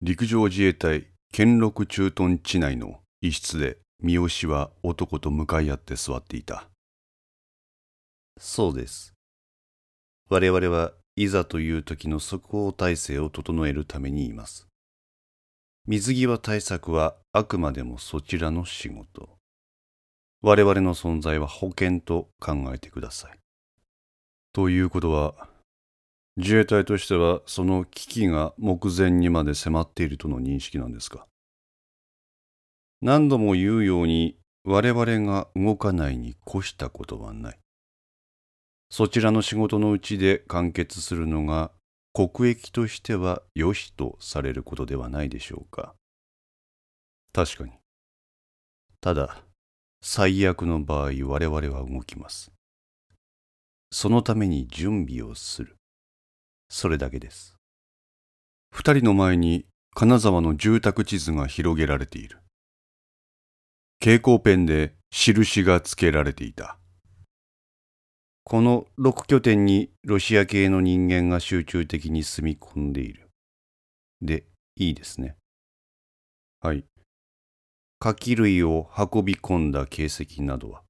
陸上自衛隊兼六駐屯地内の一室で三好は男と向かい合って座っていたそうです。我々はいざという時の即応体制を整えるためにいます。水際対策はあくまでもそちらの仕事。我々の存在は保険と考えてください。ということは自衛隊としてはその危機が目前にまで迫っているとの認識なんですか？何度も言うように我々が動かないに越したことはない。そちらの仕事のうちで完結するのが国益としては良しとされることではないでしょうか。確かにただ、最悪の場合我々は動きます。そのために準備をする。それだけです。二人の前に金沢の住宅地図が広げられている蛍光ペンで印がつけられていたこの6拠点にロシア系の人間が集中的に住み込んでいる。で、いいですね。はい火器類を運び込んだ形跡などは、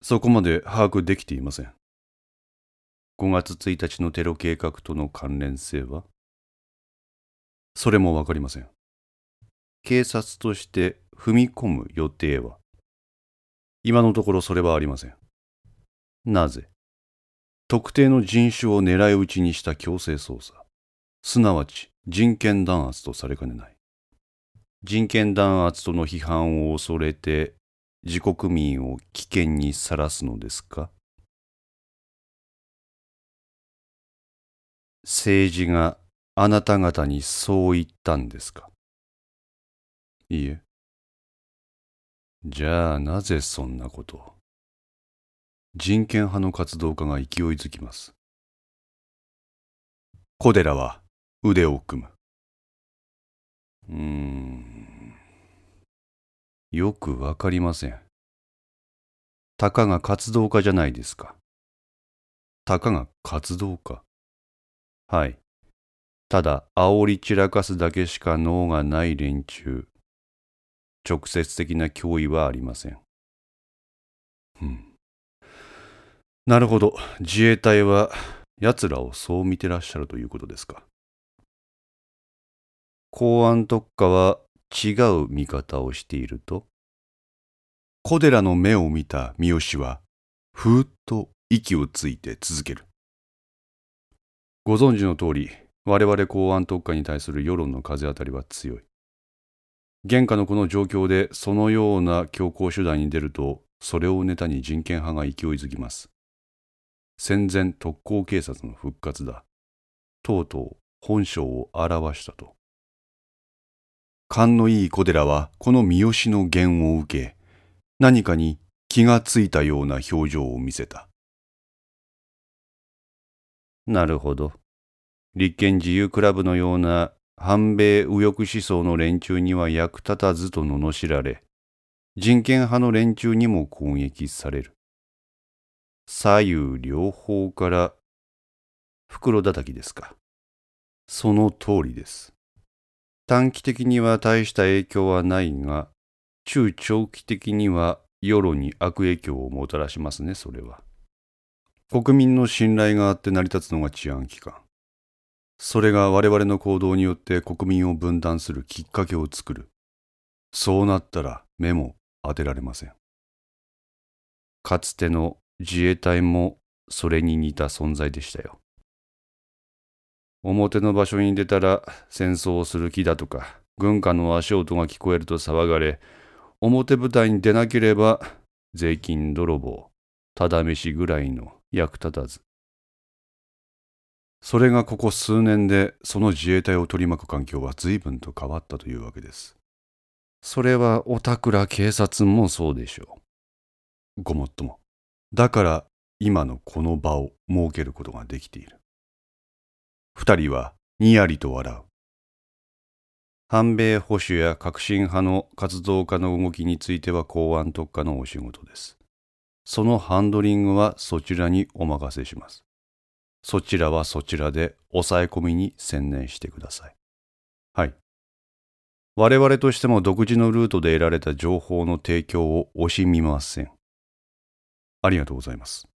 そこまで把握できていません5月1日のテロ計画との関連性は、それもわかりません。警察として踏み込む予定は、今のところそれはありません。なぜ？特定の人種を狙い撃ちにした強制捜査。すなわち人権弾圧とされかねない。人権弾圧との批判を恐れて自国民を危険にさらすのですか？政治があなた方にそう言ったんですか？いいえ。じゃあなぜそんなこと人権派の活動家が勢いづきます。小寺は腕を組む。うーん。よくわかりません。たかが活動家じゃないですか。たかが活動家。はい。ただ、煽り散らかすだけしか脳がない連中。直接的な脅威はありません。うんなるほど自衛隊は奴らをそう見てらっしゃるということですか公安特化は違う見方をしていると小寺の目を見た三好はふーっと息をついて続けるご存知の通り我々公安特化に対する世論の風当たりは強い。現下のこの状況でそのような強硬手段に出るとそれをネタに人権派が勢いづきます。戦前特攻警察の復活だ。とうとう本性を表したと。勘のいい小寺はこの三好の言を受け何かに気がついたような表情を見せた。なるほど。立憲自由クラブのような反米右翼思想の連中には役立たずと罵られ、人権派の連中にも攻撃される。左右両方から袋叩きですか。その通りです短期的には大した影響はないが、中長期的には世論に悪影響をもたらしますね、それは。国民の信頼があって成り立つのが治安機関。それが我々の行動によって国民を分断するきっかけを作る。そうなったら目も当てられません。かつての自衛隊もそれに似た存在でしたよ。表の場所に出たら戦争をする気だとか、軍歌の足音が聞こえると騒がれ、表舞台に出なければ税金泥棒、ただ飯ぐらいの役立たず。それがここ数年でその自衛隊を取り巻く環境は随分と変わったというわけです。それはおたくら警察もそうでしょう。ごもっとも。だから今のこの場を設けることができている。二人はにやりと笑う。反米保守や革新派の活動家の動きについては公安特化のお仕事です。そのハンドリングはそちらにお任せします。そちらはそちらで抑え込みに専念してください。はい我々としても独自のルートで得られた情報の提供を惜しみません。ありがとうございます。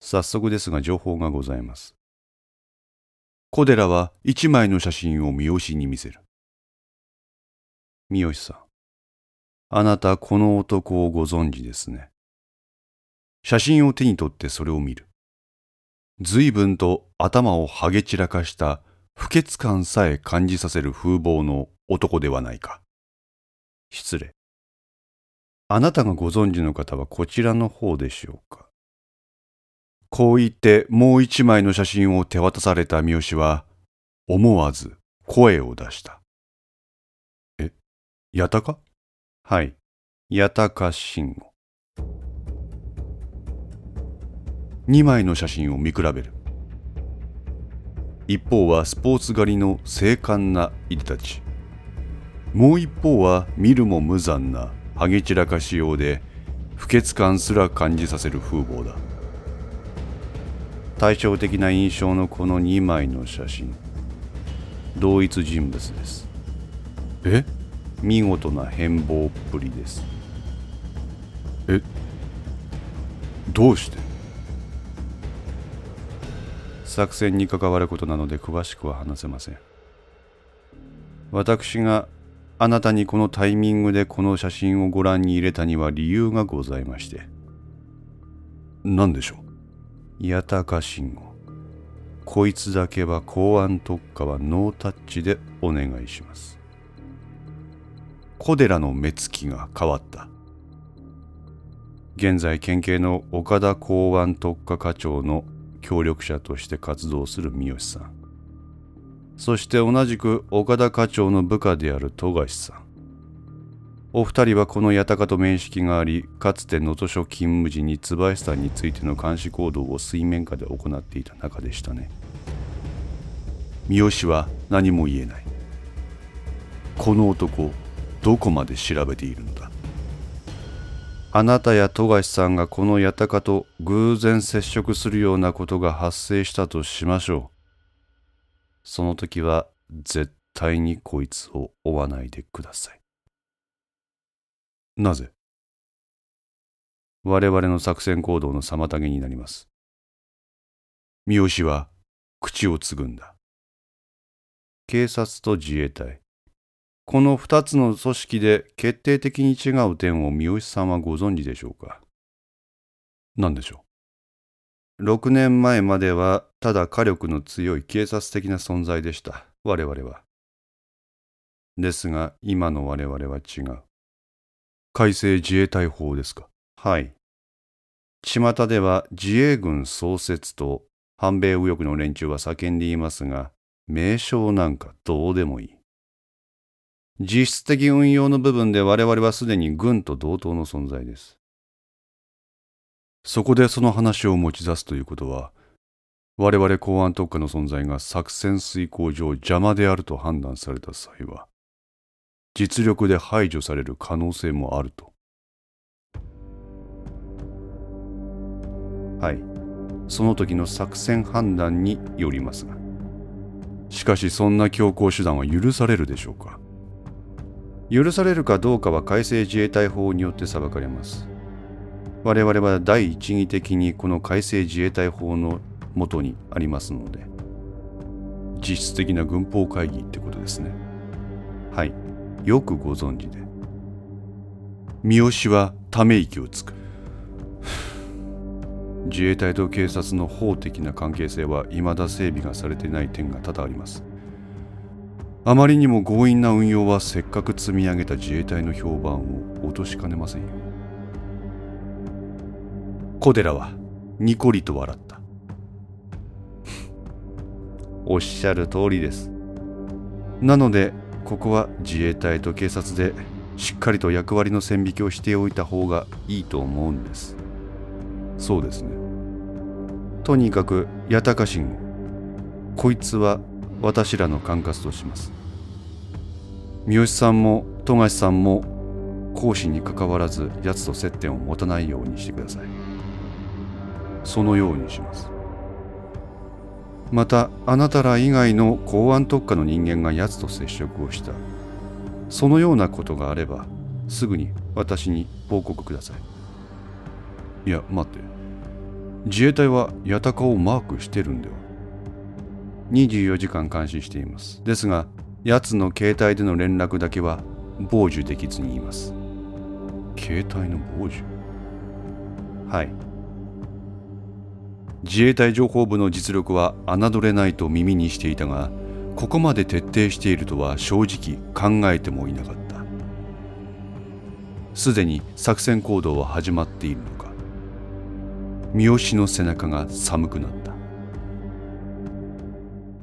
早速ですが情報がございます。小寺は一枚の写真を三好に見せる。三好さん、あなたこの男をご存知ですね。写真を手に取ってそれを見る。随分と頭をはげ散らかした不潔感さえ感じさせる風貌の男ではないか。失礼。あなたがご存知の方はこちらの方でしょうか。こう言ってもう一枚の写真を手渡された三好は、思わず声を出した。え、八高はい、八高慎吾。二枚の写真を見比べる。一方はスポーツ狩りの精悍ないでたち。もう一方は見るも無残なハゲ散らかしようで不潔感すら感じさせる風貌だ。対照的な印象のこの2枚の写真同一人物ですえ？見事な変貌っぷりです。え？どうして？作戦に関わることなので詳しくは話せません。私があなたにこのタイミングでこの写真をご覧に入れたには理由がございまして。何でしょう？八高慎吾。こいつだけは公安特化はノータッチでお願いします小寺の目つきが変わった現在県警の岡田公安特化課長の協力者として活動する三好さんそして同じく岡田課長の部下である富樫さんお二人はこの八高と面識があり、かつて能登署勤務時に椿さんについての監視行動を水面下で行っていた仲でしたね。三好は何も言えない。この男、どこまで調べているのだ？あなたや富樫さんがこの八高と偶然接触するようなことが発生したとしましょう。その時は絶対にこいつを追わないでください。なぜ？我々の作戦行動の妨げになります。三好は口をつぐんだ。警察と自衛隊。この二つの組織で決定的に違う点を三好さんはご存知でしょうか？何でしょう？6年前まではただ火力の強い警察的な存在でした。我々は。ですが今の我々は違う。改正自衛隊法ですか？はい。巷では自衛軍創設と反米右翼の連中は叫んでいますが、名称なんかどうでもいい。実質的運用の部分で我々はすでに軍と同等の存在です。そこでその話を持ち出すということは、我々公安特化の存在が作戦遂行上邪魔であると判断された際は、実力で排除される可能性もあると。はい。その時の作戦判断によりますが。しかしそんな強行手段は許されるでしょうか？許されるかどうかは改正自衛隊法によって裁かれます。我々は第一義的にこの改正自衛隊法のもとにありますので。実質的な軍法会議ってことですね。はい。よくご存知で三好はため息をつく自衛隊と警察の法的な関係性は未だ整備がされていない点が多々ありますあまりにも強引な運用はせっかく積み上げた自衛隊の評判を落としかねませんよ。小寺はニコリと笑った。おっしゃる通りです。なのでここは自衛隊と警察でしっかりと役割の線引きをしておいた方がいいと思うんです。そうですね。とにかく八高信こいつは私らの管轄とします。三好さんも富樫さんも講師にかかわらず奴と接点を持たないようにしてください。そのようにします。またあなたら以外の公安特化の人間が奴と接触をした。そのようなことがあればすぐに私に報告ください。いや待って。自衛隊は八鷹をマークしてるんでは？24時間監視しています。ですが奴の携帯での連絡だけは傍受できずにいます。携帯の傍受？はい。自衛隊情報部の実力は侮れないと耳にしていたがここまで徹底しているとは正直考えてもいなかった。すでに作戦行動は始まっているのか。三好の背中が寒くなった。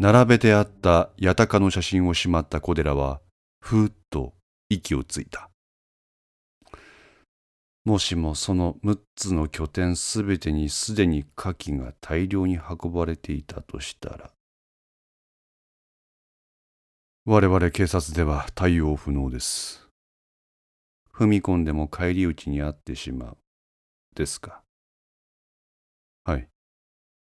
並べてあった八鷹の写真をしまった小寺はふーっと息をついた。もしもその6つの拠点すべてにすでに火器が大量に運ばれていたとしたら。我々警察では対応不能です。踏み込んでも返り討ちにあってしまう。ですか。はい。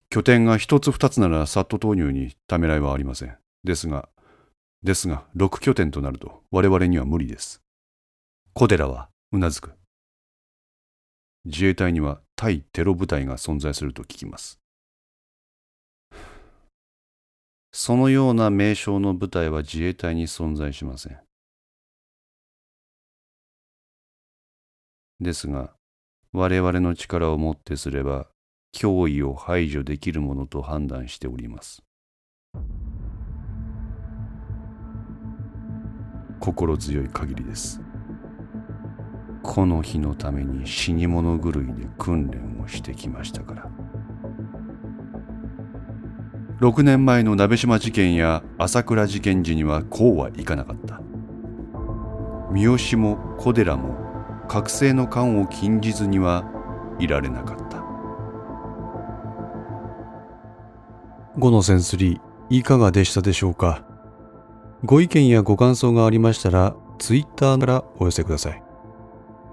拠点が一つ二つならサット投入にためらいはありません。ですがですが6拠点となると我々には無理です。小寺はうなずく。自衛隊には対テロ部隊が存在すると聞きます。そのような名称の部隊は自衛隊に存在しません。ですが我々の力をもってすれば脅威を排除できるものと判断しております。心強い限りです。この日のために死に物狂いで訓練をしてきましたから。6年前の鍋島事件や朝倉事件時にはこうはいかなかった。三好も小寺も覚醒の感を禁じずにはいられなかった。5のセンスリーいかがでしたでしょうか？ご意見やご感想がありましたら Twitter からお寄せください。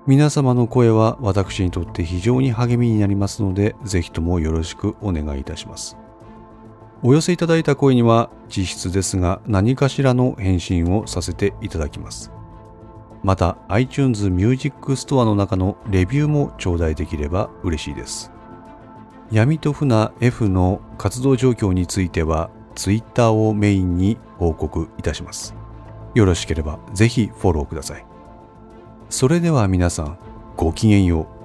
皆様の声は私にとって非常に励みになりますのでぜひともよろしくお願いいたします。お寄せいただいた声には実質ですが何かしらの返信をさせていただきます。また iTunes Music Store の中のレビューも頂戴できれば嬉しいです。闇と船 F の活動状況については Twitter をメインに報告いたします。よろしければぜひフォローください。それでは皆さんごきげんよう。